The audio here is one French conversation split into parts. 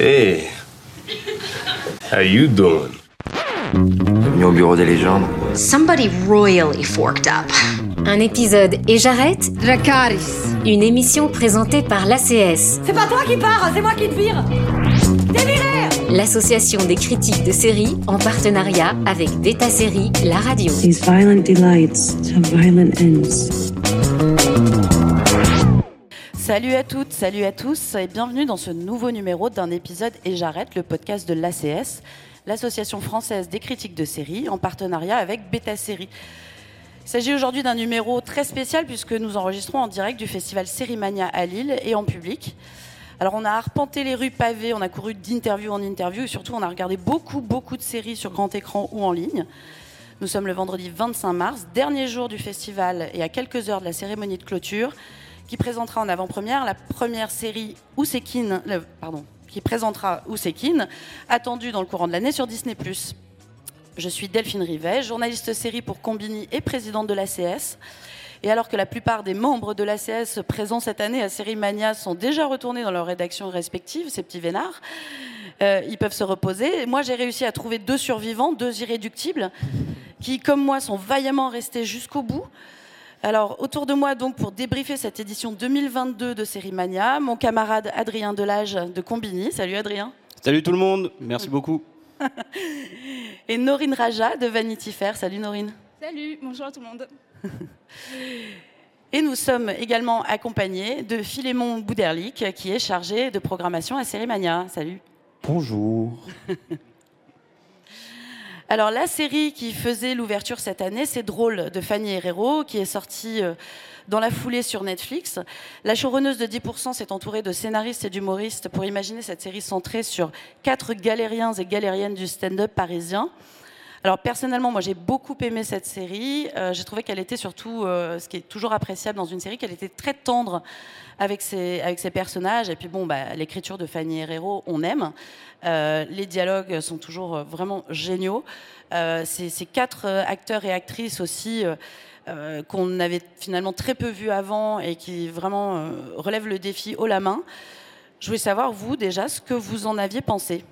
Hey, how you doing? Bienvenue au bureau des légendes. Somebody royally forked up. Un épisode et j'arrête Dracaris. Une émission présentée par l'ACS, C'est pas toi qui pars, c'est moi qui te vire. Déviré l'association des critiques de séries en partenariat avec Beta Série, la radio. These violent delights have violent ends. Salut à toutes, salut à tous et bienvenue dans ce nouveau numéro d'un épisode Et j'arrête, le podcast de l'ACS, l'association française des critiques de séries, en partenariat avec Beta Série. Il s'agit aujourd'hui d'un numéro très spécial puisque nous enregistrons en direct du festival Sérimania à Lille et en public. Alors on a arpenté les rues pavées, on a couru d'interview en interview et surtout on a regardé beaucoup beaucoup de séries sur grand écran ou en ligne. Nous sommes le vendredi 25 mars, dernier jour du festival et à quelques heures de la cérémonie de clôture qui présentera en avant-première la première série Ousekine, le- pardon, qui présentera attendue dans le courant de l'année sur Disney+. Je suis Delphine Rivet, journaliste série pour Combini et présidente de l'ACS. Et alors que la plupart des membres de l'ACS présents cette année à Série Mania sont déjà retournés dans leurs rédactions respectives, ces petits vénards, euh, ils peuvent se reposer. Moi, j'ai réussi à trouver deux survivants, deux irréductibles, qui, comme moi, sont vaillamment restés jusqu'au bout. Alors, autour de moi, donc, pour débriefer cette édition 2022 de Série Mania, mon camarade Adrien Delage de Combini. Salut Adrien. Salut tout le monde, merci beaucoup. Et Norine Raja de Vanity Fair. Salut Norine. Salut, bonjour à tout le monde. Et nous sommes également accompagnés de Philémon Bouderlic, qui est chargé de programmation à Série Mania. Salut. Bonjour. Alors la série qui faisait l'ouverture cette année, c'est Drôle de Fanny Herrero, qui est sortie euh, dans la foulée sur Netflix. La showrunneuse de 10% s'est entourée de scénaristes et d'humoristes pour imaginer cette série centrée sur quatre galériens et galériennes du stand-up parisien. Alors personnellement, moi j'ai beaucoup aimé cette série. Euh, j'ai trouvé qu'elle était surtout, euh, ce qui est toujours appréciable dans une série, qu'elle était très tendre avec ses, avec ses personnages. Et puis bon, bah, l'écriture de Fanny Herrero, on aime. Euh, les dialogues sont toujours vraiment géniaux. Ces, quatre acteurs et actrices aussi qu'on avait finalement très peu vus avant et qui vraiment relèvent le défi haut la main. Je voulais savoir, vous, déjà, ce que vous en aviez pensé.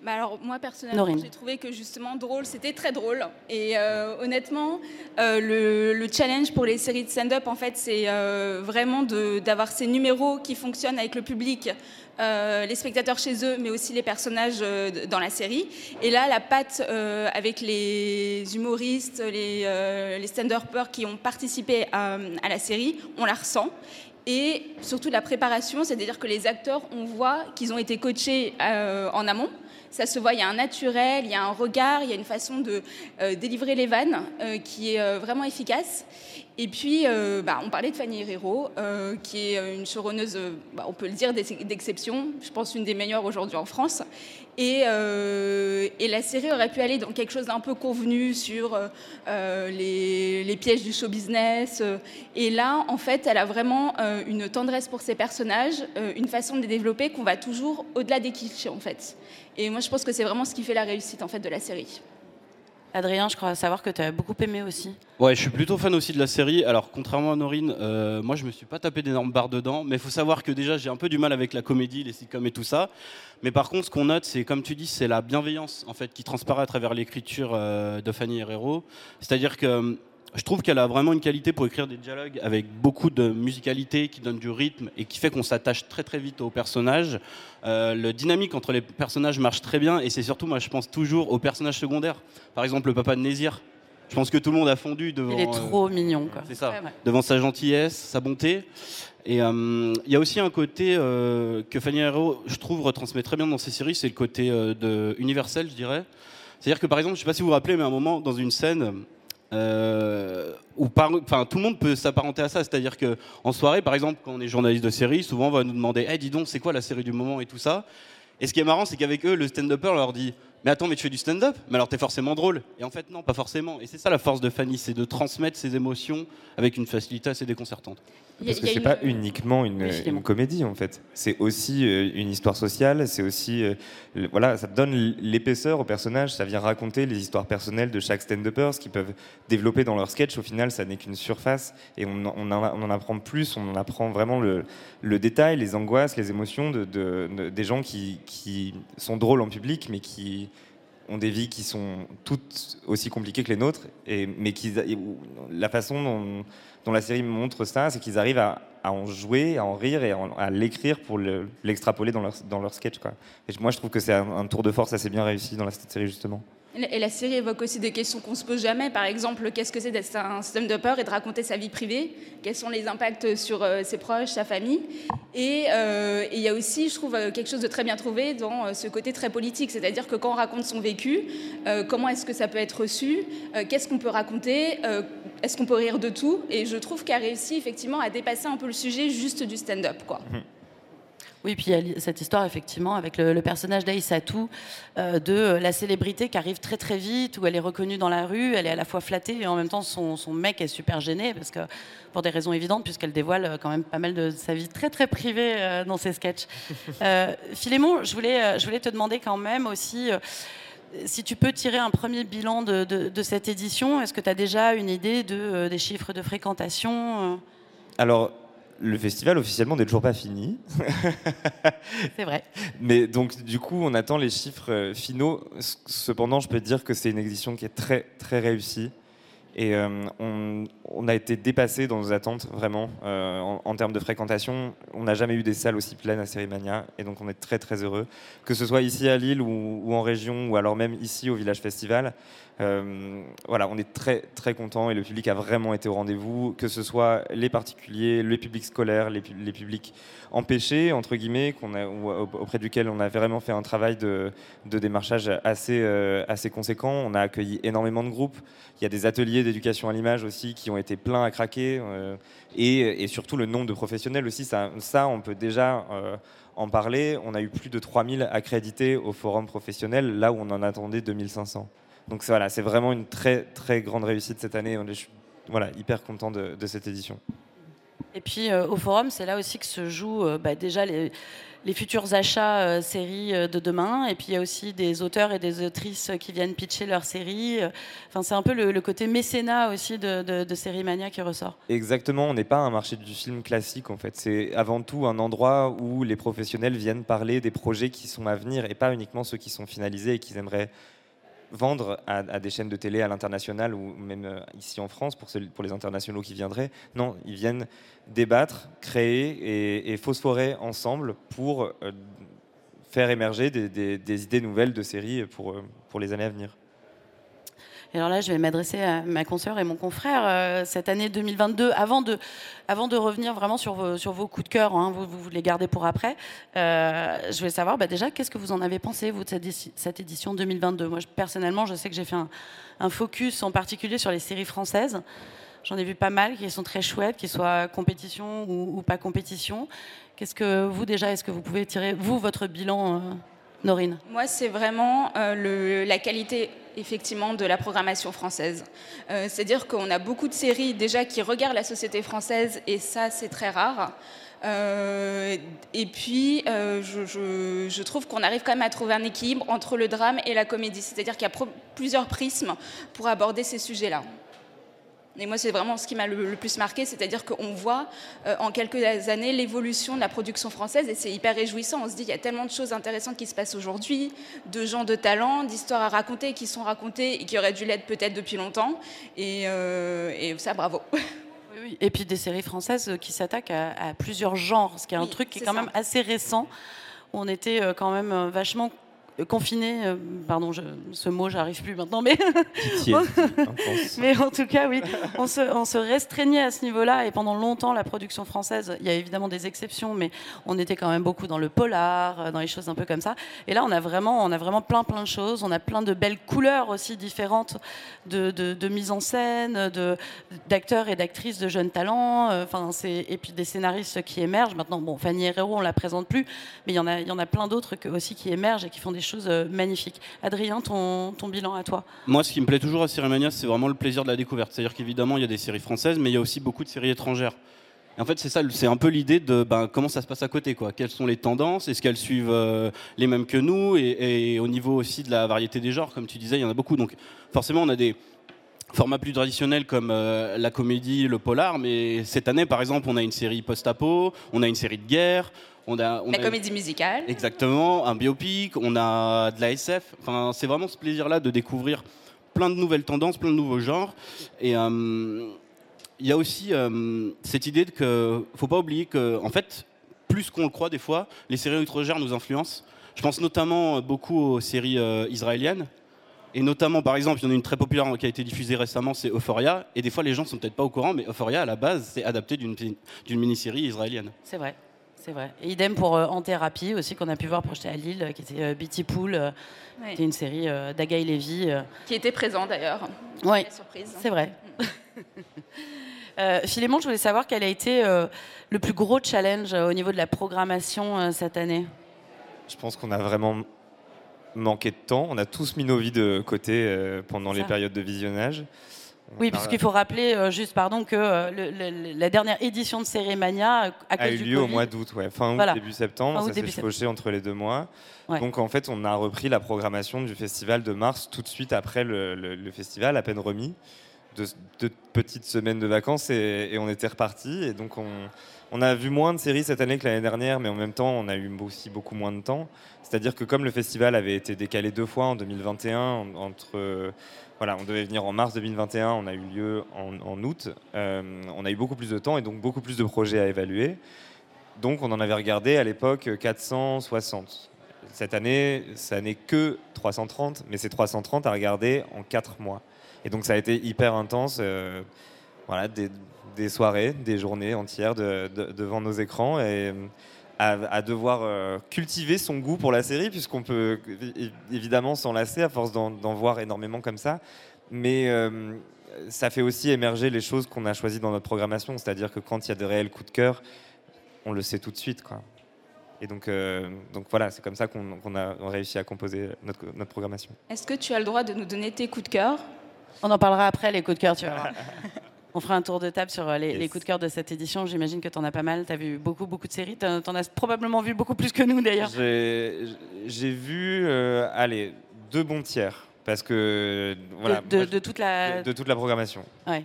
Bah alors moi personnellement, j'ai trouvé que justement drôle, c'était très drôle. Et euh, honnêtement, euh, le, le challenge pour les séries de stand-up, en fait, c'est euh, vraiment d'avoir ces numéros qui fonctionnent avec le public, les spectateurs chez eux, mais aussi les personnages dans la série. Et là, la patte avec les humoristes, les, les stand-uppers qui ont participé à, à la série, on la ressent. Et surtout la préparation, c'est-à-dire que les acteurs, on voit qu'ils ont été coachés en amont. Ça se voit, il y a un naturel, il y a un regard, il y a une façon de euh, délivrer les vannes euh, qui est euh, vraiment efficace. Et puis, bah, on parlait de Fanny Herrero, qui est une showrunneuse, bah, on peut le dire, d'ex- d'exception. Je pense une des meilleures aujourd'hui en France. Et, la série aurait pu aller dans quelque chose d'un peu convenu sur les, les pièges du show business. et là, en fait, elle a vraiment une tendresse pour ses personnages, une façon de les développer qu'on va toujours au-delà des clichés, en fait. Et moi, je pense que c'est vraiment ce qui fait la réussite, en fait, de la série. Adrien, je crois savoir que tu as beaucoup aimé aussi. Ouais, je suis plutôt fan aussi de la série. Alors, contrairement à Norine, euh, moi je me suis pas tapé d'énormes barres dedans, mais il faut savoir que déjà j'ai un peu du mal avec la comédie, les sitcoms et tout ça. Mais par contre, ce qu'on note, c'est comme tu dis, c'est la bienveillance en fait qui transparaît à travers l'écriture euh, de Fanny Herrero. C'est-à-dire que euh, je trouve qu'elle a vraiment une qualité pour écrire des dialogues avec beaucoup de musicalité qui donne du rythme et qui fait qu'on s'attache très très vite aux personnages. Euh, le dynamique entre les personnages marche très bien et c'est surtout, moi je pense toujours aux personnages secondaires. Par exemple, le papa de Nézir. Je pense que tout le monde a fondu devant. Il est euh, trop mignon, quoi. c'est ça, Ouais, ouais. devant sa gentillesse, sa bonté. Et euh, il y a aussi un côté euh, que Fanny Herrero, je trouve, retransmet très bien dans ses séries, c'est le côté de, universel, je dirais. C'est-à-dire que par exemple, je ne sais pas si vous vous rappelez, mais à un moment, dans une scène, euh, où par- enfin, tout le monde peut s'apparenter à ça. C'est-à-dire que en soirée, par exemple, quand on est journaliste de série, souvent on va nous demander hey, dis donc, c'est quoi la série du moment et tout ça? Et ce qui est marrant, c'est qu'avec eux, le stand-upper leur dit mais attends, mais tu fais du stand-up Mais alors t'es forcément drôle. Et en fait, non, pas forcément. Et c'est ça la force de Fanny, c'est de transmettre ses émotions avec une facilité assez déconcertante. Parce que c'est pas uniquement une, une, comédie en fait. C'est aussi euh, une histoire sociale. C'est aussi euh, voilà, ça donne l'épaisseur aux personnages. Ça vient raconter les histoires personnelles de chaque stand-upper, ce qu'ils peuvent développer dans leur sketch. Au final, ça n'est qu'une surface et on, on, en, apprend plus. On en apprend vraiment le, le détail, les angoisses, les émotions de, de, des gens qui, qui sont drôles en public, mais qui ont des vies qui sont toutes aussi compliquées que les nôtres, et, mais qui, la façon dont, la série montre ça, c'est qu'ils arrivent à, en jouer, à en rire et à l'écrire pour l'extrapoler dans, leur, dans leur sketch. Et moi, je trouve que c'est un, un, tour de force assez bien réussi dans la série, justement. Et la série évoque aussi des questions qu'on se pose jamais. Par exemple, qu'est-ce que c'est d'être un système de peur et de raconter sa vie privée? Quels sont les impacts sur euh, ses proches, sa famille? Euh, Et il y a aussi, je trouve, euh, quelque chose de très bien trouvé dans ce côté très politique. C'est-à-dire que quand on raconte son vécu, comment est-ce que ça peut être reçu? Qu'est-ce qu'on peut raconter? Est-ce qu'on peut rire de tout? Et je trouve qu'elle a réussi effectivement à dépasser un peu le sujet juste du stand-up. quoi. Mmh. Oui, puis il y a cette histoire effectivement avec le, personnage d'Aïssatou, euh, de la célébrité qui arrive très très vite, où elle est reconnue dans la rue, elle est à la fois flattée et en même temps son, mec est super gêné parce que pour des raisons évidentes puisqu'elle dévoile euh, quand même pas mal de sa vie très très privée euh, dans ses sketchs. Philémon, je voulais, je voulais te demander quand même aussi si tu peux tirer un premier bilan de, de cette édition, est-ce que tu as déjà une idée de, des chiffres de fréquentation Alors, le festival officiellement n'est toujours pas fini. c'est vrai. Mais donc du coup, on attend les chiffres euh, finaux. Cependant, je peux dire que c'est une édition qui est très très réussie. Et euh, on, a été dépassé dans nos attentes, vraiment, euh, en, termes de fréquentation. On n'a jamais eu des salles aussi pleines à Cérimania, et donc on est très très heureux. Que ce soit ici à Lille ou, ou en région, ou alors même ici au Village Festival, euh, voilà, on est très très content et le public a vraiment été au rendez-vous, que ce soit les particuliers, les publics scolaires, les, publics empêchés entre guillemets, auprès duquel on a vraiment fait un travail de, démarchage assez euh, assez conséquent. On a accueilli énormément de groupes. Il y a des ateliers d'éducation à l'image aussi qui ont été pleins à craquer euh, et, surtout le nombre de professionnels aussi. Ça, ça on peut déjà en parler. On a eu plus de 3000 accrédités au forum professionnel, là où on en attendait 2500. Donc voilà, c'est vraiment une très très grande réussite cette année. Je suis voilà, hyper content de, cette édition. Et puis euh, au forum, c'est là aussi que se jouent euh, bah, déjà les, futurs achats euh, séries de demain. Et puis il y a aussi des auteurs et des autrices qui viennent pitcher leurs séries. Enfin, c'est un peu le, côté mécénat aussi de, de, de Série Mania qui ressort. Exactement, on n'est pas un marché du film classique en fait. C'est avant tout un endroit où les professionnels viennent parler des projets qui sont à venir et pas uniquement ceux qui sont finalisés et qu'ils aimeraient vendre à, des chaînes de télé à l'international ou même euh, ici en France pour, les internationaux qui viendraient. Non, ils viennent débattre, créer et, phosphorer ensemble pour euh, faire émerger des, idées nouvelles de séries pour, euh, pour les années à venir. Et alors là, je vais m'adresser à ma consoeur et mon confrère. Euh, cette année 2022, avant de, revenir vraiment sur vos, coups de cœur, hein, vous, les gardez pour après, euh, je voulais savoir bah, déjà, qu'est-ce que vous en avez pensé, vous, de cette, édition 2022 Moi, personnellement, je sais que j'ai fait un, focus en particulier sur les séries françaises. J'en ai vu pas mal qui sont très chouettes, qu'ils soient compétition ou, pas compétition. Qu'est-ce que vous, déjà, est-ce que vous pouvez tirer, vous, votre bilan euh, Norine? Moi, c'est vraiment la qualité effectivement de la programmation française. Euh, c'est-à-dire qu'on a beaucoup de séries déjà qui regardent la société française et ça c'est très rare. Euh, et puis, euh, je, je, trouve qu'on arrive quand même à trouver un équilibre entre le drame et la comédie. C'est-à-dire qu'il y a plusieurs prismes pour aborder ces sujets-là. Et moi, c'est vraiment ce qui m'a le, plus marqué, c'est-à-dire qu'on voit euh, en quelques années l'évolution de la production française et c'est hyper réjouissant. On se dit, il y a tellement de choses intéressantes qui se passent aujourd'hui, de gens de talent, d'histoires à raconter qui sont racontées et qui auraient dû l'être peut-être depuis longtemps. Et, euh, ça, bravo. Et puis des séries françaises qui s'attaquent à, plusieurs genres, ce qui est un truc qui est, quand même assez récent. On était euh, quand même vachement confiné, euh, pardon, ce mot, j'arrive plus maintenant, mais mais en tout cas, oui, on se, on se restreignait à ce niveau-là et pendant longtemps, la production française, il y a évidemment des exceptions, mais on était quand même beaucoup dans le polar, euh, dans les choses un peu comme ça. Et là, on a vraiment, on a vraiment plein, plein de choses. On a plein de belles couleurs aussi différentes de, de, mise en scène, d'acteurs et d'actrices de jeunes talents. Euh, enfin, c'est et puis des scénaristes qui émergent. Maintenant, bon, Fanny Herrero, on la présente plus, mais il y en a, il y en a plein d'autres aussi qui émergent et qui font des choses euh, magnifiques. Adrien, ton, bilan à toi Moi, ce qui me plaît toujours à Cérémania, c'est vraiment le plaisir de la découverte. C'est-à-dire qu'évidemment, il y a des séries françaises, mais il y a aussi beaucoup de séries étrangères. En fait, c'est ça, c'est un peu l'idée de ben, comment ça se passe à côté, quoi. Quelles sont les tendances? Est-ce qu'elles suivent euh, les mêmes que nous? Et, et au niveau aussi de la variété des genres, comme tu disais, il y en a beaucoup. Donc, forcément, on a des formats plus traditionnels comme euh, la comédie, le polar, mais cette année, par exemple, on a une série post-apo, on a une série de guerre, on a, on La a- comédie musicale. Exactement, un biopic, on a de la SF. Enfin, c'est vraiment ce plaisir-là de découvrir plein de nouvelles tendances, plein de nouveaux genres. Et euh, il y a aussi euh, cette idée que faut pas oublier que, en fait, plus qu'on le croit des fois, les séries étrangères nous influencent. Je pense notamment beaucoup aux séries euh, israéliennes. Et notamment, par exemple, il y en a une très populaire qui a été diffusée récemment, c'est Euphoria. Et des fois, les gens sont peut-être pas au courant, mais Euphoria, à la base, c'est adapté d'une mini-série israélienne. C'est vrai. C'est vrai. Et idem pour euh, En Thérapie aussi, qu'on a pu voir projeté à Lille, euh, qui était euh, Betty Pool, euh, Ouais. qui était une série euh, d'Agaï Lévy. euh. Qui était présent d'ailleurs. Surprise. c'est vrai. Euh, Philémon, je voulais savoir quel a été euh, le plus gros challenge euh, au niveau de la programmation euh, cette année? Je pense qu'on a vraiment manqué de temps. On a tous mis nos vies de côté euh, pendant les Ça. période de visionnage. Oui, puisqu'il faut rappeler, euh, juste pardon, que euh, le- le- la dernière édition de Cérémania, euh, a eu du lieu au mois d'août, ouais. fin août, Voilà. début septembre. Août, ça s'est chevauché entre les deux mois. Ouais. Donc en fait, on a repris la programmation du festival de mars tout de suite après le, festival, à peine remis. Deux, deux petites semaines de vacances et, et on était reparti. Et donc on, on a vu moins de séries cette année que l'année dernière, mais en même temps, on a eu aussi beaucoup moins de temps. C'est-à-dire que comme le festival avait été décalé deux fois en 2021, en- entre voilà, on devait venir en mars 2021, on a eu lieu en, août. euh, on a eu beaucoup plus de temps et donc beaucoup plus de projets à évaluer. Donc on en avait regardé à l'époque 460. Cette année, ça n'est que 330, mais c'est 330 à regarder en 4 mois. Et donc ça a été hyper intense. euh, voilà, des, soirées, des journées entières de- de- devant nos écrans et à, à devoir euh, cultiver son goût pour la série, puisqu'on peut évidemment s'en lasser à force d'en voir énormément comme ça. Mais euh, ça fait aussi émerger les choses qu'on a choisies dans notre programmation, c'est-à-dire que quand il y a de réels coups de cœur, on le sait tout de suite. Quoi. Et donc, euh, donc voilà, c'est comme ça qu'on qu'on a réussi à composer notre, notre programmation. Est-ce que tu as le droit de nous donner tes coups de cœur? On en parlera après, les coups de cœur, tu voir. On fera un tour de table sur euh, les, Yes. les coups de cœur de cette édition. J'imagine que tu en as pas mal. Tu as vu beaucoup, beaucoup de séries. Tu en as probablement vu beaucoup plus que nous, d'ailleurs. J'ai vu, euh, allez, deux bons tiers, parce que voilà, de, moi, de toute la. de, de toute la programmation. Ouais.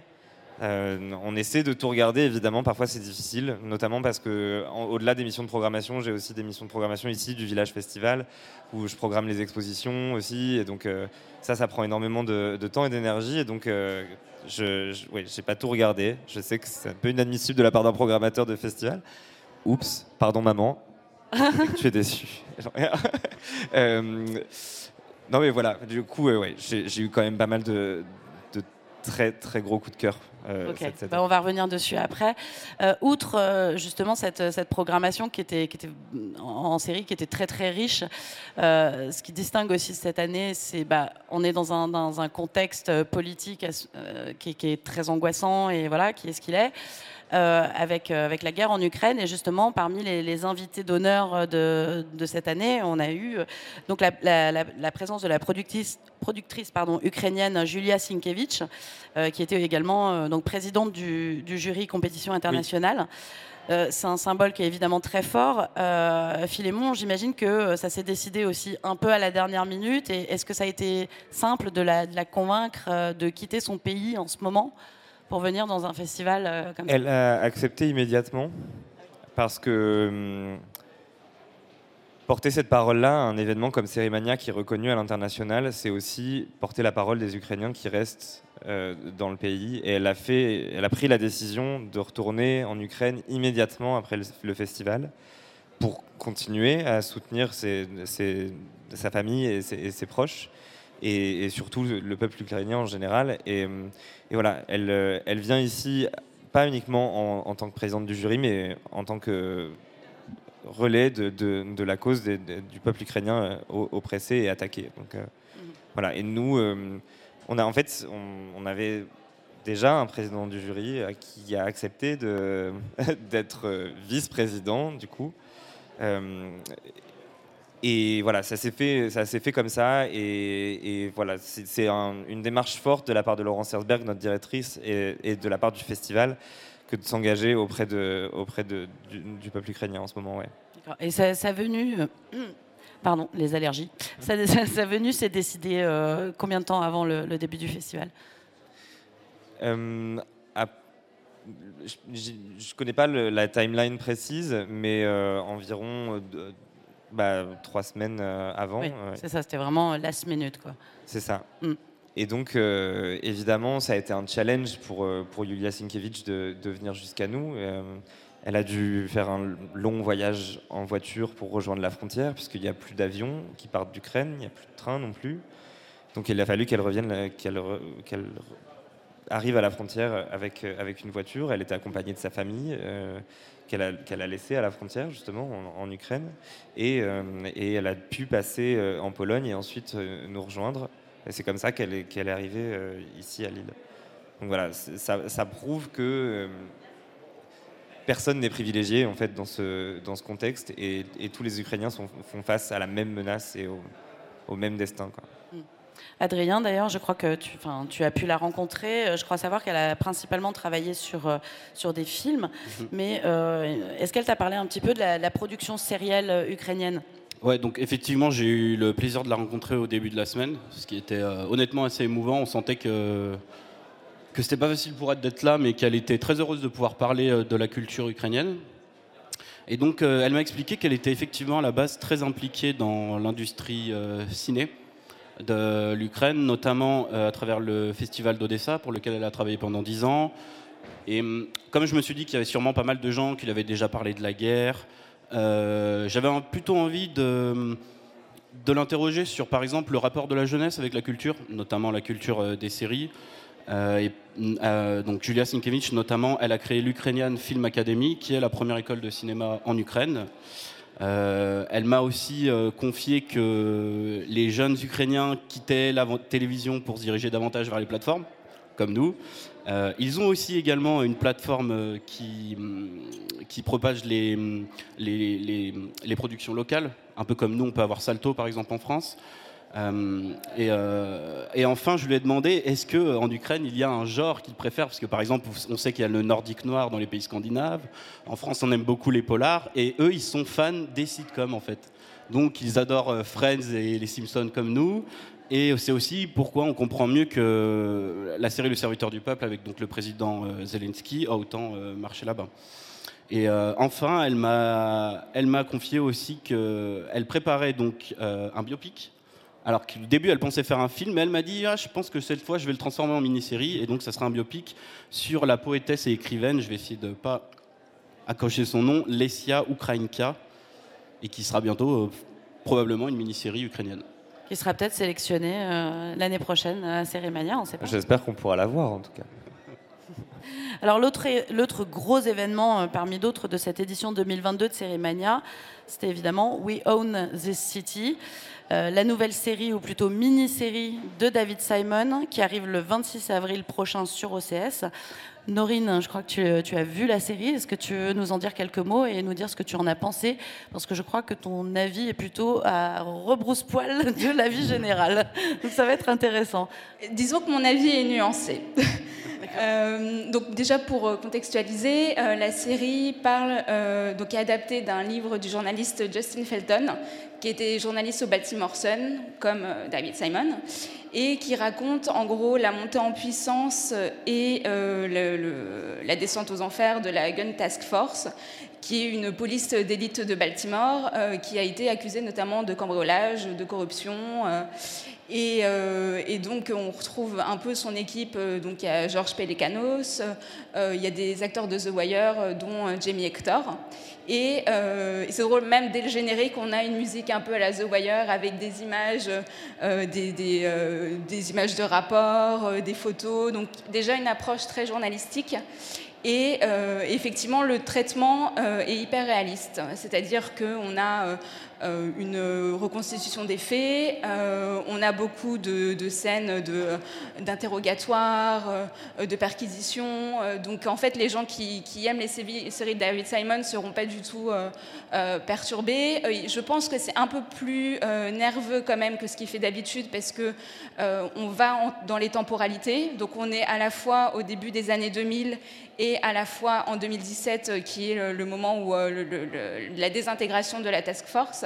Euh, on essaie de tout regarder, évidemment. Parfois, c'est difficile, notamment parce que, en- au-delà des missions de programmation, j'ai aussi des missions de programmation ici du Village Festival, où je programme les expositions aussi. Et donc, euh, ça, ça prend énormément de, de temps et d'énergie. Et donc, euh, je, ouais, j'ai pas tout regardé. Je sais que c'est un peu inadmissible de la part d'un programmateur de festival. Oups, pardon, maman. tu es déçu. Non, mais voilà. Du coup, ouais, ouais, j'ai, j'ai eu quand même pas mal de, de très très gros coups de cœur. Euh, Ok, cette- cette Bah, on va revenir dessus après. Euh, outre euh, justement cette, cette programmation qui était, qui était en, en série, qui était très très riche, ce qui distingue aussi cette année, c'est bah, on est dans un, dans un contexte politique qui, qui est très angoissant et voilà, qui est ce qu'il est. avec, avec la guerre en Ukraine. Et justement, parmi les, les invités d'honneur de, de cette année, on a eu donc la, la- la- la présence de la productrice, productrice pardon, ukrainienne Julia Sienkiewicz, euh, qui était également donc présidente du, du jury compétition internationale. Euh, c'est un symbole qui est évidemment très fort. Euh, Philémon, j'imagine que euh, ça s'est décidé aussi un peu à la dernière minute. Et est-ce que ça a été simple de la, de la convaincre de quitter son pays en ce moment pour venir dans un festival comme ça? Elle a accepté immédiatement parce que hum, porter cette parole-là à un événement comme Cérémania qui est reconnu à l'international, c'est aussi porter la parole des Ukrainiens qui restent euh, dans le pays. Et elle a, fait, elle a pris la décision de retourner en Ukraine immédiatement après le, festival pour continuer à soutenir sa famille et ses, proches. Et, surtout le peuple ukrainien en général. Et, voilà, elle, vient ici pas uniquement en, en tant que présidente du jury, mais en tant que relais de, de- de la cause des- du peuple ukrainien euh, oppressé et attaqué. Donc euh, voilà. Et nous, euh, on a en fait, on, on avait déjà un président du jury qui a accepté d'être vice-président du coup. Euh, Et voilà, ça s'est fait, ça s'est fait comme ça. Et, et voilà, c'est c'est un- une démarche forte de la part de Laurence Herzberg, notre directrice, et, et de la part du festival, que de s'engager auprès, de, auprès de, du, du peuple ukrainien en ce moment. Ouais. Et sa, sa venue, euh, pardon, les allergies. Sa, sa- sa venue s'est décidée euh, combien de temps avant le, le début du festival? Euh, à- je ne connais pas le- la timeline précise, mais euh, environ deux- bah, trois semaines avant. Oui, ouais. c'est ça, c'était vraiment last minute. C'est ça. Mm. Et donc, euh, évidemment, ça a été un challenge pour, euh, pour Yulia Sienkiewicz de, de venir jusqu'à nous. Euh, elle a dû faire un long voyage en voiture pour rejoindre la frontière, puisqu'il n'y a plus d'avions qui partent d'Ukraine, il n'y a plus de train non plus. Donc, il a fallu qu'elle revienne, qu'elle qu'elle arrive à la frontière avec, avec une voiture. Elle était accompagnée de sa famille, euh, qu'elle a, a laissée à la frontière, justement, en, en Ukraine. Et, et elle a pu passer en Pologne et ensuite nous rejoindre. Et c'est comme ça qu'elle est, arrivée euh, ici à Lille. Donc voilà, ça, ça prouve que euh, personne n'est privilégié en fait dans ce, dans ce contexte et, et tous les Ukrainiens sont- font face à la même menace et au, au même destin. Quoi. Adrien, d'ailleurs, je crois que tu, enfin, tu as pu la rencontrer. Euh, Je crois savoir qu'elle a principalement travaillé sur, sur des films. Mais euh, est-ce qu'elle t'a parlé un petit peu de la, la production sérielle ukrainienne? Ouais, donc effectivement, j'ai eu le plaisir de la rencontrer au début de la semaine, ce qui était euh, honnêtement assez émouvant. On sentait que que c'était pas facile pour elle d'être là, mais qu'elle était très heureuse de pouvoir parler euh, de la culture ukrainienne. Et donc, euh, elle m'a expliqué qu'elle était effectivement à la base très impliquée dans l'industrie ciné de l'Ukraine, notamment à travers le festival d'Odessa, pour lequel elle a travaillé pendant dix ans. Et hum, comme je me suis dit qu'il y avait sûrement pas mal de gens qui lui avaient déjà parlé de la guerre, j'avais un- plutôt envie de, l'interroger sur, par exemple, le rapport de la jeunesse avec la culture, notamment la culture euh, des séries. Euh, euh, Julia Sienkiewicz, notamment, elle a créé l'Ukrainian Film Academy, qui est la première école de cinéma en Ukraine. Euh, elle m'a aussi euh, confié que les jeunes Ukrainiens quittaient la télévision pour se diriger davantage vers les plateformes, comme nous. Euh, ils ont aussi également une plateforme euh, qui, hum, qui propage les, hum, les, les- les productions locales, un peu comme nous, on peut avoir Salto par exemple en France. Euh, et, enfin, je lui ai demandé est-ce que en Ukraine il y a un genre qu'il préfère? Parce que par exemple, on sait qu'il y a le nordique noir dans les pays scandinaves. En France, on aime beaucoup les polars. Et eux, ils sont fans des sitcoms en fait. Donc, ils adorent Friends et les Simpsons comme nous. Et c'est aussi pourquoi on comprend mieux que la série Le Serviteur du Peuple, avec donc le président euh, Zelensky, a autant euh, marché là-bas. Et euh, enfin, elle m'a, confié aussi qu'elle préparait donc un biopic. Alors qu'au début, elle pensait faire un film, mais elle m'a dit ah, Je pense que cette fois, je vais le transformer en mini-série. Et donc, ça sera un biopic sur la poétesse et écrivaine. Je vais essayer de ne pas accrocher son nom, Lesia Ukrainka, et qui sera bientôt probablement une mini-série ukrainienne. Qui sera peut-être sélectionnée euh, l'année prochaine à Cérémania, on sait pas. J'espère qu'on pourra la voir en tout cas. Alors l'autre l'autre gros événement euh, parmi d'autres de cette édition 2022 de Cérémania, c'était évidemment We Own This City, euh, la nouvelle série ou plutôt mini-série de David Simon qui arrive le 26 avril prochain sur OCS. Norine, je crois que tu, tu as vu la série. Est-ce que tu veux nous en dire quelques mots et nous dire ce que tu en as pensé? Parce que je crois que ton avis est plutôt à rebrousse-poil de l'avis général. Donc ça va être intéressant. Disons que mon avis est nuancé. Euh, donc déjà pour euh, contextualiser, euh, la série parle euh, donc est adaptée d'un livre du journaliste Justin Felton, qui était journaliste au Baltimore Sun, comme David Simon, et qui raconte en gros la montée en puissance et euh, la descente aux enfers de la Gun Task Force, qui est une police d'élite de Baltimore, euh, qui a été accusée notamment de cambriolage, de corruption. euh, et, donc on retrouve un peu son équipe, donc il y a Georges Pelecanos, il y a des acteurs de The Wire, dont Jamie Hector. Et, euh, et c'est drôle, même dès le générique, on a une musique un peu à la The Wire avec des images, euh, des, euh, des images de rapports, euh, des photos, donc déjà une approche très journalistique. Et effectivement, le traitement est hyper réaliste, c'est-à-dire qu'on a une reconstitution des faits. Euh, on a beaucoup de, de scènes de- d'interrogatoires, euh, de perquisitions. Euh, donc en fait, les gens qui, aiment les séries de David Simon ne seront pas du tout euh, euh, perturbés. Euh, je pense que c'est un peu plus euh, nerveux quand même que ce qu'il fait d'habitude parce que euh, on va dans les temporalités. Donc on est à la fois au début des années 2000 et à la fois en 2017, euh, qui est le, moment où euh, la désintégration de la task force.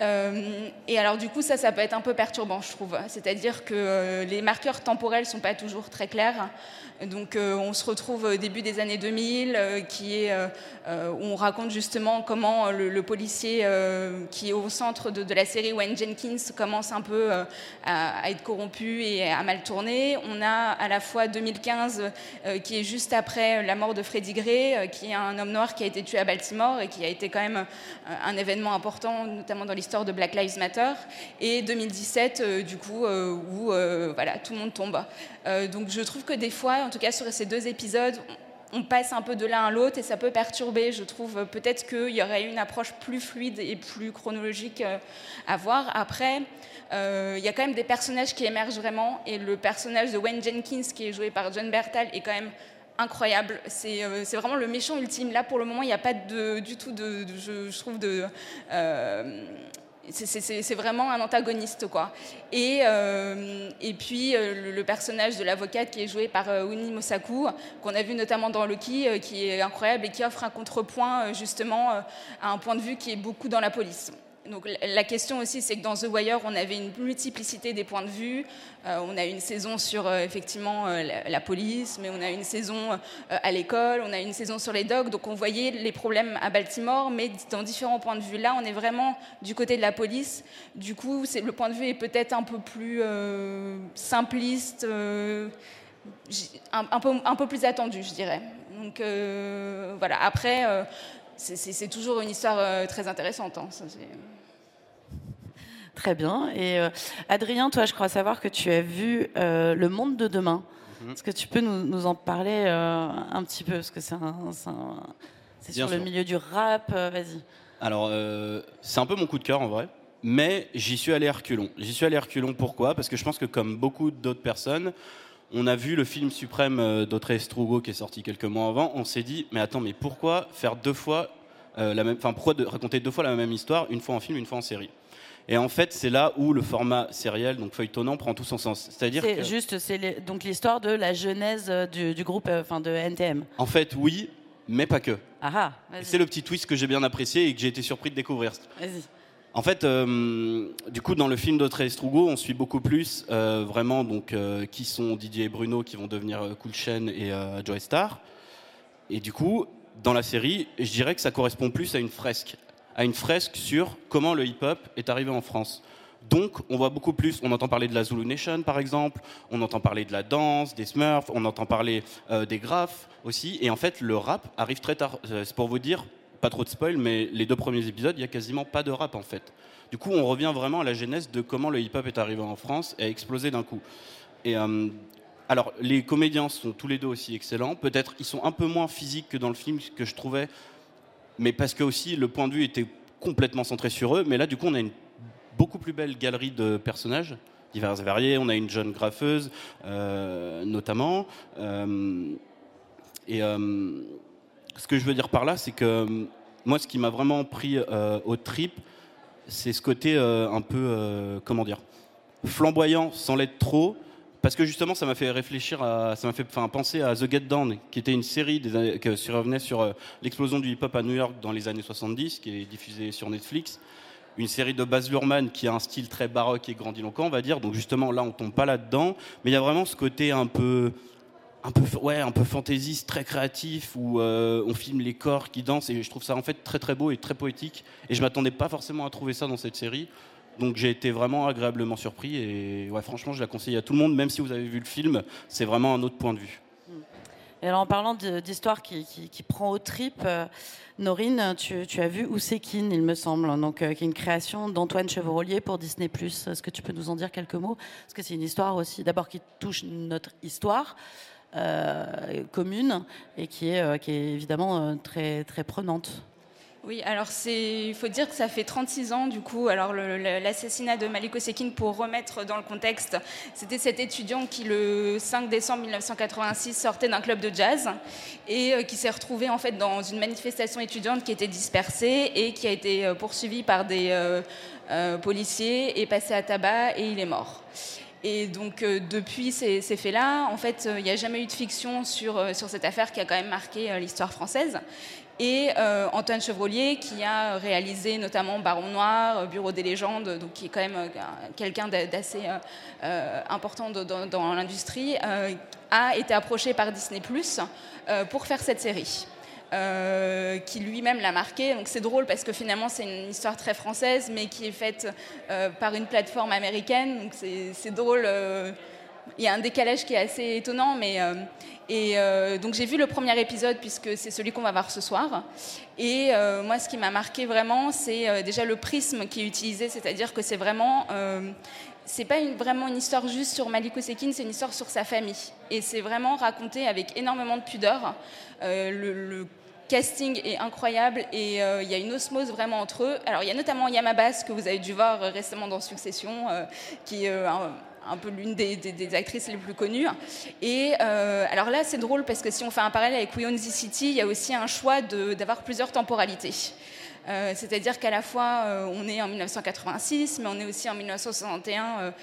Euh, et alors du coup, ça, ça peut être un peu perturbant, je trouve. C'est-à-dire que euh, les marqueurs temporels sont pas toujours très clairs. Donc euh, on se retrouve au début des années 2000, euh, qui est, où on raconte justement comment le, policier qui est au centre de, la série, Wayne Jenkins, commence un peu à, à être corrompu et à mal tourner. On a à la fois 2015, euh, qui est juste après la mort de Freddie Gray, qui est un homme noir qui a été tué à Baltimore et qui a été quand même un événement important, notamment dans l'histoire de Black Lives Matter. Et 2017, euh, du coup, euh, où euh, voilà, tout le monde tombe. Donc je trouve que des fois, en tout cas sur ces deux épisodes, on passe un peu de l'un à l'autre et ça peut perturber. Je trouve peut-être qu'il y aurait une approche plus fluide et plus chronologique à voir. Après, il y a quand même des personnages qui émergent vraiment et le personnage de Wayne Jenkins qui est joué par John Bertal est quand même incroyable. C'est euh, c'est vraiment le méchant ultime. Là, pour le moment, il n'y a pas du tout de, je, trouve, de... euh, c'est- vraiment un antagoniste, quoi. Et, euh, puis le, personnage de l'avocate qui est joué par Winnie Mosaku, qu'on a vu notamment dans Loki, qui est incroyable et qui offre un contrepoint justement à un point de vue qui est beaucoup dans la police. Donc la- question aussi, c'est que dans The Wire, on avait une multiplicité des points de vue. Euh, on a une saison sur euh, effectivement euh, la, police, mais on a une saison à l'école, on a une saison sur les dogs. Donc on voyait les problèmes à Baltimore, mais dans différents points de vue. Là, on est vraiment du côté de la police. Du coup, le point de vue est peut-être un peu plus simpliste, un, peu, plus attendu, je dirais. Donc voilà. Après. c'est- toujours une histoire très intéressante. hein, Très bien. Et euh, Adrien, toi, je crois savoir que tu as vu euh, Le Monde de demain. Mhm. Est-ce que tu peux nous, nous en parler euh, un petit peu? Parce que c'est sur le milieu du rap. Vas-y. Alors, c'est un peu mon coup de cœur en vrai, mais j'y suis allé à reculons. J'y suis allé à reculons pourquoi? Parce que je pense que comme beaucoup d'autres personnes, on a vu le film suprême euh, d'Audrey Strugo qui est sorti quelques mois avant, on s'est dit, mais attends, mais pourquoi faire deux fois euh, la même, enfin pourquoi de- raconter deux fois la même histoire, une fois en film, une fois en série? Et en fait, c'est là où le format sériel, donc feuilletonnant, prend tout son sens. C'est-à-dire que, juste, c'est donc l'histoire de la genèse euh, du, du groupe, euh, enfin de NTM. en fait, oui, mais pas que. Ah ah. C'est le petit twist que j'ai bien apprécié et que j'ai été surpris de découvrir. Vas-y. En fait, euh, du coup, dans le film d'Audrey Strugo, on suit beaucoup plus euh, vraiment donc euh, qui sont Didier et Bruno qui vont devenir Cool Chain et Joey Star. Et du coup, dans la série, je dirais que ça correspond plus à une fresque, à une fresque sur comment le hip-hop est arrivé en France. Donc, on voit beaucoup plus. On entend parler de la Zulu Nation, par exemple. On entend parler de la danse, des Smurfs. On entend parler euh, des graphes aussi. Et en fait, le rap arrive très tard. Euh, C'est pour vous dire, pas trop de spoil, mais les deux premiers épisodes, il y a quasiment pas de rap en fait. Du coup, on revient vraiment à la genèse de comment le hip-hop est arrivé en France et a explosé d'un coup. Et euh, alors, les comédiens sont tous les deux aussi excellents. Peut-être ils sont un peu moins physiques que dans le film que je trouvais, mais parce que aussi le point de vue était complètement centré sur eux. Mais là, du coup, on a une beaucoup plus belle galerie de personnages divers et variés. On a une jeune graffeuse, euh, notamment. Euh, et euh, ce que je veux dire par là, c'est que moi, ce qui m'a vraiment pris au trip, c'est ce côté un peu, comment dire, flamboyant sans l'être trop. Parce que justement, ça m'a fait réfléchir, à, ça m'a fait penser à The Get Down, qui était une série qui revenait sur euh, l'explosion du hip-hop à New York dans les années 70, qui est diffusée sur Netflix. Une série de Baz Luhrmann qui a un style très baroque et grandiloquent, on va dire. Donc justement, là, on tombe pas là-dedans. Mais il y a vraiment ce côté un peu, un peu, ouais, un peu fantaisiste, très créatif, où euh, on filme les corps qui dansent. Et je trouve ça en fait très très beau et très poétique. Et je m'attendais pas forcément à trouver ça dans cette série. Donc j'ai été vraiment agréablement surpris et ouais, franchement je la conseille à tout le monde, même si vous avez vu le film, c'est vraiment un autre point de vue. Et alors en parlant d'histoire qui, qui- qui prend au trip, euh, Norine, tu, tu as vu Oussekine, il me semble, donc euh, qui est une création d'Antoine Chevrolier pour Disney+. Est-ce que tu peux nous en dire quelques mots? Parce que c'est une histoire aussi, d'abord qui touche notre histoire euh, commune et qui est, qui est évidemment très très prenante. Oui, alors il faut dire que ça fait 36 ans du coup. Alors l'assassinat de Malik Osekin, pour remettre dans le contexte, c'était cet étudiant qui le 5 décembre 1986 sortait d'un club de jazz et euh, qui s'est retrouvé en fait dans une manifestation étudiante qui était dispersée et qui a été euh, poursuivi par des euh, policiers et passé à tabac et il est mort. Et donc depuis ces, faits-là, en fait, il n'y a jamais eu de fiction sur, sur cette affaire qui a quand même marqué l'histoire française et euh, Antoine Chevrolier qui a réalisé notamment Baron Noir, Bureau des légendes, donc qui est quand même euh, quelqu'un d'assez euh, important dans, l'industrie, a été approché par Disney Plus pour faire cette série. qui lui-même l'a marqué. Donc c'est drôle parce que finalement c'est une histoire très française, mais qui est faite par une plateforme américaine. Donc c'est drôle. Il y a un décalage qui est assez étonnant, mais et euh, donc j'ai vu le premier épisode puisque c'est celui qu'on va voir ce soir. Et euh, moi, ce qui m'a marqué vraiment, c'est euh, déjà le prisme qui est utilisé, c'est-à-dire que c'est vraiment, c'est pas une, vraiment une histoire juste sur Malik Oussekine, c'est une histoire sur sa famille. Et c'est vraiment raconté avec énormément de pudeur. le, casting est incroyable et il y a une osmose vraiment entre eux. Alors il y a notamment Yamabas que vous avez dû voir récemment dans Succession, qui est un peu l'une des, actrices les plus connues. Et euh, alors là, c'est drôle parce que si on fait un parallèle avec We Own the City, il y a aussi un choix d'avoir plusieurs temporalités. Euh, c'est-à-dire qu'à la fois, euh, on est en 1986, mais on est aussi en 1961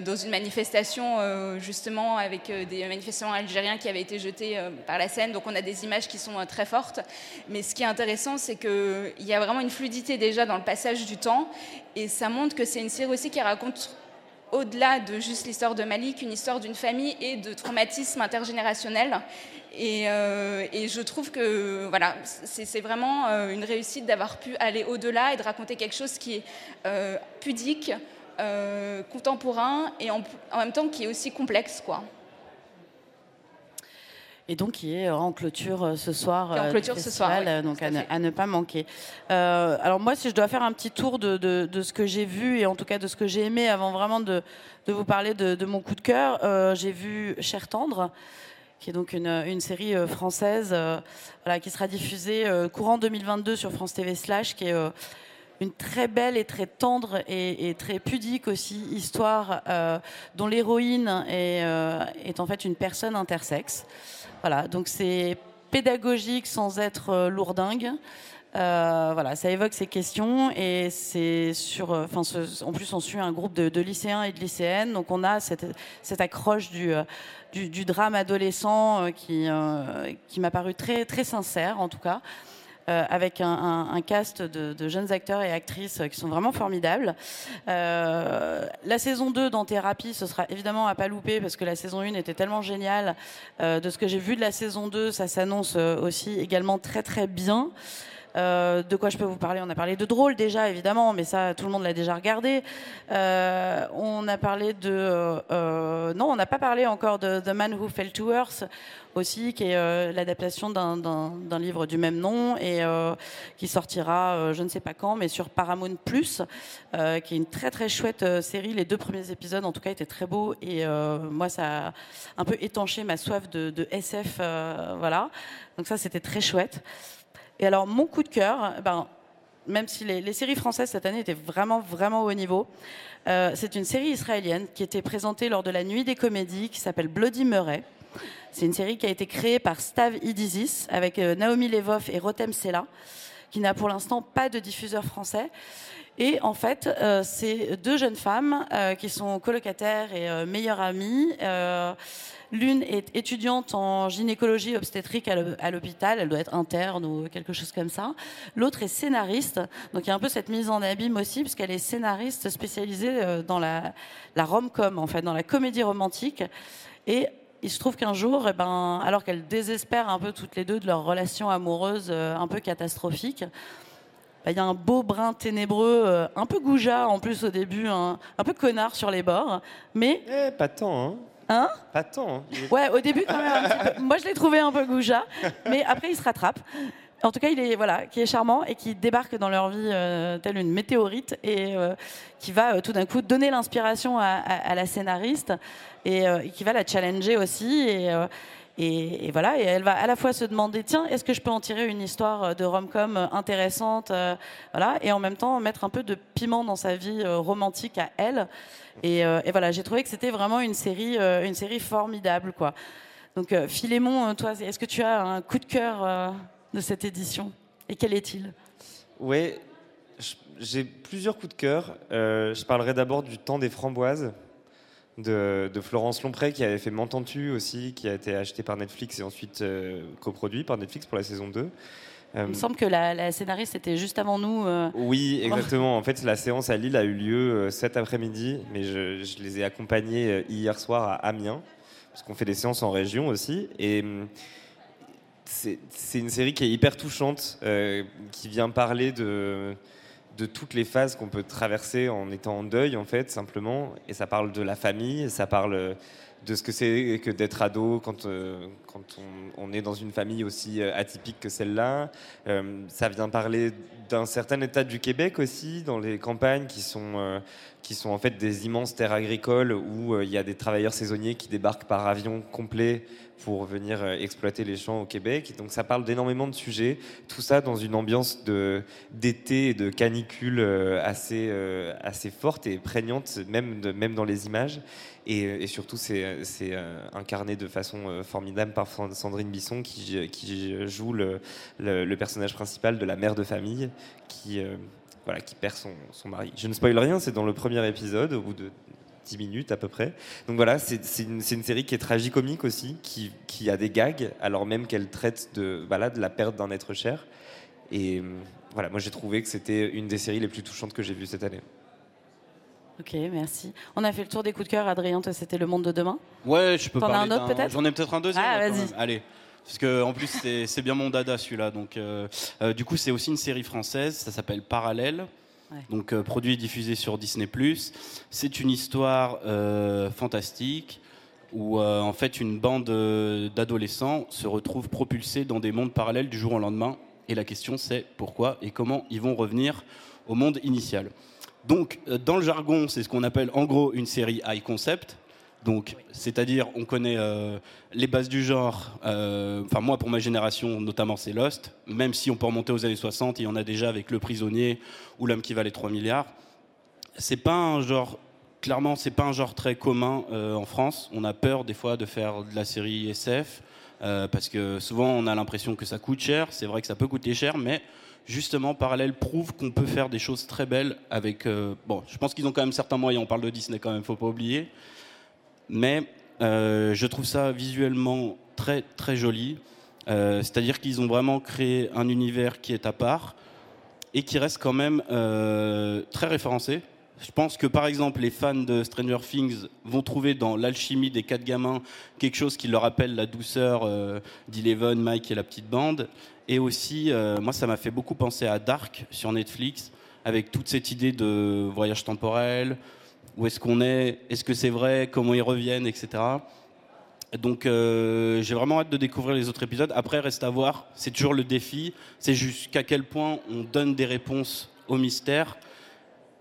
dans une manifestation, justement, avec des manifestants algériens qui avaient été jetés par la scène. Donc on a des images qui sont très fortes. Mais ce qui est intéressant, c'est qu'il y a vraiment une fluidité déjà dans le passage du temps. Et ça montre que c'est une série aussi qui raconte au-delà de juste l'histoire de Malik, une histoire d'une famille et de traumatisme intergénérationnel. Et, euh, je trouve que voilà, c'est vraiment euh, une réussite d'avoir pu aller au-delà et de raconter quelque chose qui est euh, pudique, contemporain et en, en, même temps qui est aussi complexe. quoi et donc qui est en clôture euh, ce soir. en euh, clôture ce soir, donc à ne, pas manquer. Euh, alors moi, si je dois faire un petit tour de, de, ce que j'ai vu et en tout cas de ce que j'ai aimé avant vraiment de, de vous parler de, mon coup de cœur, j'ai vu Cher tendre qui est donc une, une série française voilà, qui sera diffusée courant 2022 sur France TV Slash, qui est une très belle et très tendre et, très pudique aussi histoire dont l'héroïne est, est, en fait une personne intersexe. Voilà, donc c'est pédagogique sans être euh, lourdingue. Euh, voilà, ça évoque ces questions et c'est sur. Euh, en plus, on suit un groupe de, lycéens et de lycéennes, donc on a cette, accroche du, du, drame adolescent qui, qui m'a paru très, très sincère, en tout cas. Euh, avec un, cast de, jeunes acteurs et actrices qui sont vraiment formidables. Euh, la saison 2 dans Thérapie, ce sera évidemment à pas louper parce que la saison 1 était tellement géniale. Euh, de ce que j'ai vu de la saison 2, ça s'annonce aussi également très très bien. Euh, de quoi je peux vous parler? On a parlé de drôle déjà, évidemment, mais ça, tout le monde l'a déjà regardé. Euh, on a parlé de... Euh, non, on n'a pas parlé encore de The Man Who Fell to Earth aussi, qui est l'adaptation d'un livre du même nom et qui sortira, je ne sais pas quand, mais sur Paramount Plus, qui est une très très chouette série. Les deux premiers épisodes, en tout cas, étaient très beaux et moi, ça a un peu étanché ma soif de, de SF, voilà. Donc ça, c'était très chouette. Et alors, mon coup de cœur, ben, même si les, séries françaises cette année étaient vraiment, vraiment au niveau, euh, c'est une série israélienne qui était présentée lors de la Nuit des comédies qui s'appelle Bloody Murray. C'est une série qui a été créée par Stav Idizis avec euh, Naomi Levov et Rotem Sela, qui n'a pour l'instant pas de diffuseur français. Et en fait, euh, c'est deux jeunes femmes qui sont colocataires et meilleures amies L'une est étudiante en gynécologie obstétrique à l'hôpital, elle doit être interne ou quelque chose comme ça. L'autre est scénariste, donc il y a un peu cette mise en abîme aussi, puisqu'elle est scénariste spécialisée euh, dans la, la rom-com, en fait, dans la comédie romantique. Et il se trouve qu'un jour, eh ben, alors qu'elles désespèrent un peu toutes les deux de leur relation amoureuse euh, un peu catastrophique, il y a un beau brin ténébreux, euh, un peu goujat en plus au début, un peu connard sur les bords, mais... Eh, pas tant, hein Hein? Pas tant. Hein. Ouais, au début quand même un petit peu. Moi, je l'ai trouvé un peu goujat, mais après, il se rattrape. En tout cas, il est voilà, qui est charmant et qui débarque dans leur vie euh, telle une météorite et euh, qui va euh, tout d'un coup donner l'inspiration à, la scénariste et, qui va la challenger aussi. Et, Et, voilà, et elle va à la fois se demander, tiens, est-ce que je peux en tirer une histoire de rom-com intéressante, euh, voilà, et en même temps mettre un peu de piment dans sa vie euh, romantique à elle. Et, euh, voilà, j'ai trouvé que c'était vraiment une série, euh, une série formidable, quoi. Donc euh, Philémon, euh, toi, est-ce que tu as un coup de cœur euh, de cette édition? Et quel est-il? Ouais, j- j'ai plusieurs coups de cœur. Euh, je parlerai d'abord du Temps des framboises de, de Florence Lompré qui avait fait M'entends-tu aussi, qui a été acheté par Netflix et ensuite euh, coproduit par Netflix pour la saison 2. Euh, Il me semble que la, la scénariste était juste avant nous. euh, oui, exactement. En fait, la séance à Lille a eu lieu euh, cet après-midi, mais je, je les ai accompagnés euh, hier soir à Amiens, parce qu'on fait des séances en région aussi. Et hum, c'est une série qui est hyper touchante, euh, qui vient parler de, de toutes les phases qu'on peut traverser en étant en deuil, en fait, simplement. Et ça parle de la famille, ça parle euh, de ce que c'est que d'être ado quand, euh, quand on, est dans une famille aussi euh, atypique que celle-là. Euh, ça vient parler d'un certain état du Québec aussi, dans les campagnes qui sont, qui sont en fait des immenses terres agricoles où il y a des travailleurs saisonniers qui débarquent par avion complet pour venir exploiter les champs au Québec. Donc ça parle d'énormément de sujets, tout ça dans une ambiance d'été et de canicule assez assez forte et prégnante, même même dans les images. Et, et surtout, c'est c'est, euh, incarné de façon euh, formidable par Sandrine Bisson qui joue le, personnage principal de la mère de famille qui euh, voilà qui perd son, mari. Je ne spoil rien, c'est dans le premier épisode au bout de 10 minutes à peu près. Donc voilà, c'est une, série qui est tragicomique aussi, qui, qui a des gags, alors même qu'elle traite de, voilà, de la perte d'un être cher. Et euh, voilà, moi j'ai trouvé que c'était une des séries les plus touchantes que j'ai vues cette année. Ok, merci. On a fait le tour des coups de cœur. Adrien, toi, c'était Le Monde de demain. Ouais, je peux T'en as parler un autre, peut-être J'en ai peut-être un deuxième. Ah, là, quand vas-y. même. Allez. Parce que en plus c'est c'est bien mon dada celui-là. Donc euh, euh, du coup c'est aussi une série française. Ça s'appelle Parallèle. Ouais. Donc euh, produit et diffusé sur Disney+. C'est une histoire euh, fantastique où euh, en fait une bande euh, d'adolescents se retrouve propulsés dans des mondes parallèles du jour au lendemain. Et la question c'est pourquoi et comment ils vont revenir au monde initial. Donc euh, dans le jargon c'est ce qu'on appelle en gros une série high concept. Donc, c'est-à-dire, on connaît euh, les bases du genre. euh, Enfin, moi, pour ma génération, notamment, c'est Lost. Même si on peut remonter aux années 60, il y en a déjà avec Le Prisonnier ou L'homme qui valait 3 milliards. C'est pas un genre. Clairement, c'est pas un genre très commun euh, en France. On a peur des fois de faire de la série SF parce que souvent on a l'impression que ça coûte cher. C'est vrai que ça peut coûter cher, mais justement, Parallèle prouve qu'on peut faire des choses très belles avec. euh, bon, je pense qu'ils ont quand même certains moyens. On parle de Disney quand même, faut pas oublier mais euh, je trouve ça visuellement très très joli. Euh, C'est-à-dire qu'ils ont vraiment créé un univers qui est à part et qui reste quand même très référencé. Je pense que par exemple les fans de Stranger Things vont trouver dans l'alchimie des quatre gamins quelque chose qui leur rappelle la douceur euh, d'Eleven, Mike et la petite bande. Et aussi, euh, moi ça m'a fait beaucoup penser à Dark sur Netflix avec toute cette idée de voyage temporel, où est-ce qu'on est, est-ce que c'est vrai, comment ils reviennent, etc. Donc euh, j'ai vraiment hâte de découvrir les autres épisodes. Après, reste à voir, c'est toujours le défi, c'est jusqu'à quel point on donne des réponses au mystère.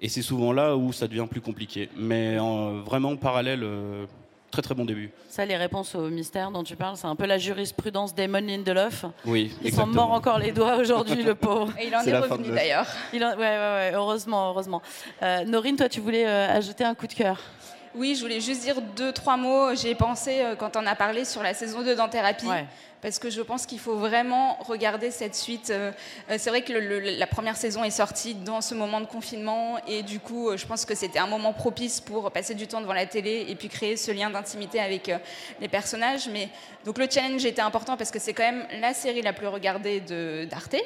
Et c'est souvent là où ça devient plus compliqué. Mais en, vraiment parallèle, euh, très très bon début. Ça, les réponses au mystère dont tu parles, c'est un peu la jurisprudence d'Emon Lindelof. Oui, Ils sont morts encore les doigts aujourd'hui, le pauvre. Et il en est, revenu de- d'ailleurs. Il en- Ouais, ouais, ouais, heureusement, heureusement. Euh, Norine, toi, tu voulais euh, ajouter un coup de cœur. Oui, je voulais juste dire deux, trois mots. J'ai pensé euh, quand on a parlé sur la saison 2 d'Anthérapie. Ouais. Parce que je pense qu'il faut vraiment regarder cette suite. Euh, euh, C'est vrai que la première saison est sortie dans ce moment de confinement et du coup, euh, je pense que c'était un moment propice pour passer du temps devant la télé et puis créer ce lien d'intimité avec les personnages. Mais donc le challenge était important parce que c'est quand même la série la plus regardée d'Arte.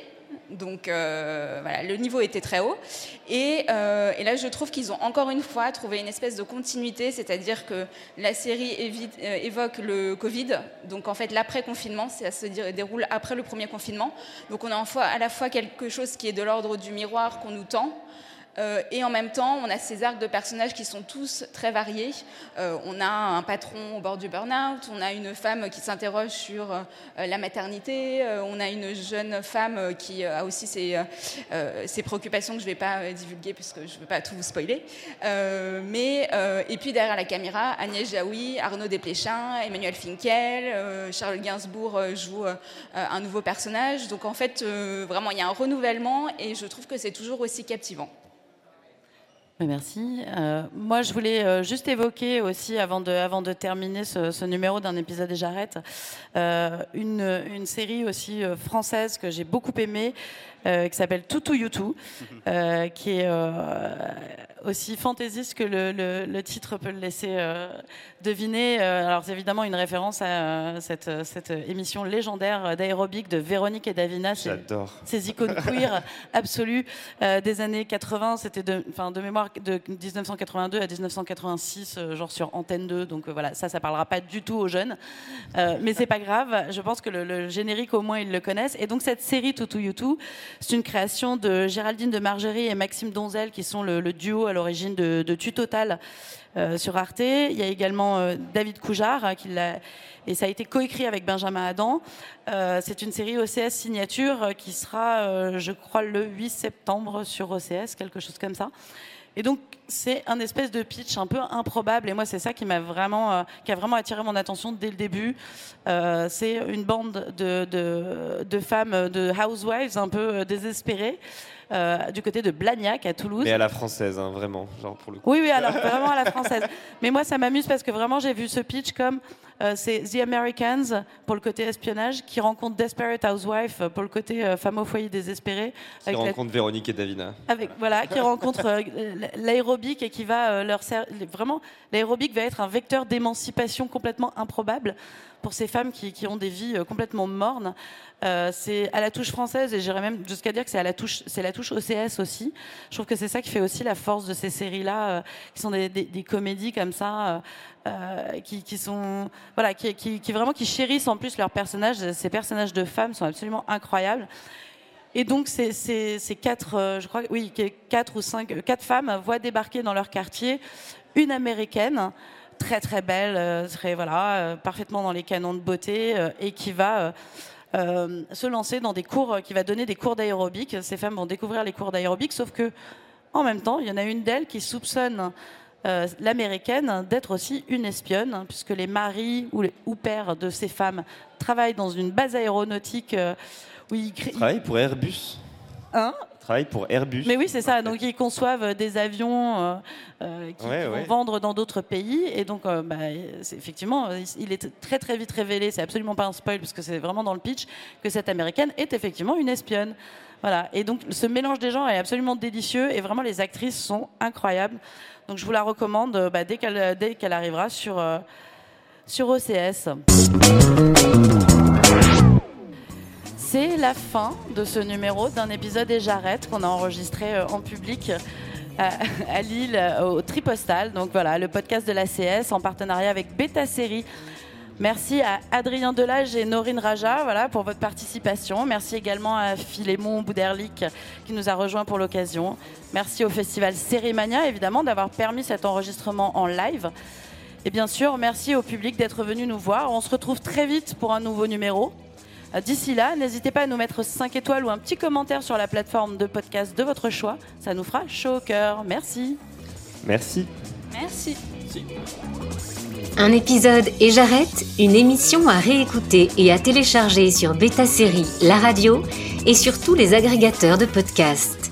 Donc euh, voilà, le niveau était très haut. Et, euh, et là, je trouve qu'ils ont encore une fois trouvé une espèce de continuité, c'est-à-dire que la série euh, évoque le Covid, donc en fait l'après-confinement, ça se dé- déroule après le premier confinement. Donc on a à la fois quelque chose qui est de l'ordre du miroir qu'on nous tend, Euh, et en même temps, on a ces arcs de personnages qui sont tous très variés. Euh, on a un patron au bord du burn-out, on a une femme qui s'interroge sur euh, la maternité, on a une jeune femme qui a aussi ses, ses préoccupations que je ne vais pas divulguer puisque je ne veux pas tout vous spoiler. mais, et puis derrière la caméra, Agnès Jaoui, Arnaud Desplechin, Emmanuel Finkel, Charles Gainsbourg joue un nouveau personnage. Donc en fait, vraiment, il y a un renouvellement et je trouve que c'est toujours aussi captivant. Merci. Euh, moi, je voulais euh, juste évoquer aussi, avant de, avant de terminer ce, numéro d'un épisode et j'arrête, euh, une, une, série aussi française que j'ai beaucoup aimée, qui s'appelle Toutou Youtou, qui est aussi fantaisiste que le, le, titre peut le laisser euh, deviner. Euh, alors, c'est évidemment une référence à euh, cette, cette, émission légendaire d'aérobic de Véronique et Davina. J'adore. Ces icônes queer absolues des années 80. C'était de, de mémoire de 1982 à 1986, genre sur Antenne 2. Donc voilà, ça, ça parlera pas du tout aux jeunes. mais c'est pas grave. Je pense que le, générique, au moins, ils le connaissent. Et donc, cette série Toutou Youtou, c'est une création de Géraldine de Margerie et Maxime Donzel, qui sont le duo à l'origine de, de Tu Total euh, sur Arte. Il y a également euh, David Coujard hein, qui l'a et ça a été coécrit avec Benjamin Adam. Euh, c'est une série OCS signature qui sera, je crois, le 8 septembre sur OCS, quelque chose comme ça. Et donc, c'est un espèce de pitch un peu improbable. Et moi, c'est ça qui m'a vraiment, qui a vraiment attiré mon attention dès le début. c'est une bande de, femmes, de housewives un peu désespérées, euh, du côté de Blagnac à Toulouse. Mais à la française, hein, vraiment, genre pour le coup. Oui, oui, alors vraiment à la française. Mais moi, ça m'amuse parce que vraiment, j'ai vu ce pitch comme euh, c'est The Americans pour le côté espionnage qui rencontre Desperate Housewife pour le côté euh, femme au foyer désespérée. Qui rencontre Véronique et Davina. Avec voilà, qui rencontre l'aérobic et qui va leur servir. Vraiment, l'aérobic va être un vecteur d'émancipation complètement improbable pour ces femmes qui, qui ont des vies complètement mornes. Euh, c'est à la touche française et j'irais même jusqu'à dire que c'est à la touche, c'est la touche OCS aussi. Je trouve que c'est ça qui fait aussi la force de ces séries-là, euh, qui sont des, comédies comme ça, euh, qui, sont voilà, qui, vraiment qui chérissent en plus leurs personnages. Ces personnages de femmes sont absolument incroyables. Et donc ces, ces, ces quatre, je crois, oui, quatre ou cinq, quatre femmes voient débarquer dans leur quartier une américaine très très belle, très voilà, parfaitement dans les canons de beauté et qui va euh, se lancer dans des cours, qui va donner des cours d'aérobic. Ces femmes vont découvrir les cours d'aérobic, sauf que en même temps, il y en a une d'elles qui soupçonne euh, l'américaine d'être aussi une espionne, puisque les maris ou, les, ou pères de ces femmes travaillent dans une base aéronautique euh, où ils travaillent pour Airbus. Hein? Pour Airbus. Mais oui, c'est ça. Donc ils conçoivent des avions euh, euh qui, vont vendre dans d'autres pays. Et donc, euh, bah, effectivement, il est très très vite révélé, c'est absolument pas un spoil, parce que c'est vraiment dans le pitch, que cette américaine est effectivement une espionne. Voilà. Et donc ce mélange des genres est absolument délicieux et vraiment les actrices sont incroyables. Donc je vous la recommande euh, bah, dès qu'elle dès qu'elle arrivera sur, sur OCS. C'est la fin de ce numéro d'un épisode et j'arrête qu'on a enregistré euh, en public euh, à, Lille euh, au Tripostal. Donc voilà, le podcast de l'ACS en partenariat avec Beta Série. Merci à Adrien Delage et Norine Raja voilà, pour votre participation. Merci également à Philémon Bouderlic qui nous a rejoint pour l'occasion. Merci au festival Sérimania évidemment d'avoir permis cet enregistrement en live. Et bien sûr, merci au public d'être venu nous voir. On se retrouve très vite pour un nouveau numéro. D'ici là, n'hésitez pas à nous mettre 5 étoiles ou un petit commentaire sur la plateforme de podcast de votre choix. Ça nous fera chaud au cœur. Merci. Merci. Merci. Un épisode et j'arrête, une émission à réécouter et à télécharger sur Beta Série, la radio et sur tous les agrégateurs de podcasts.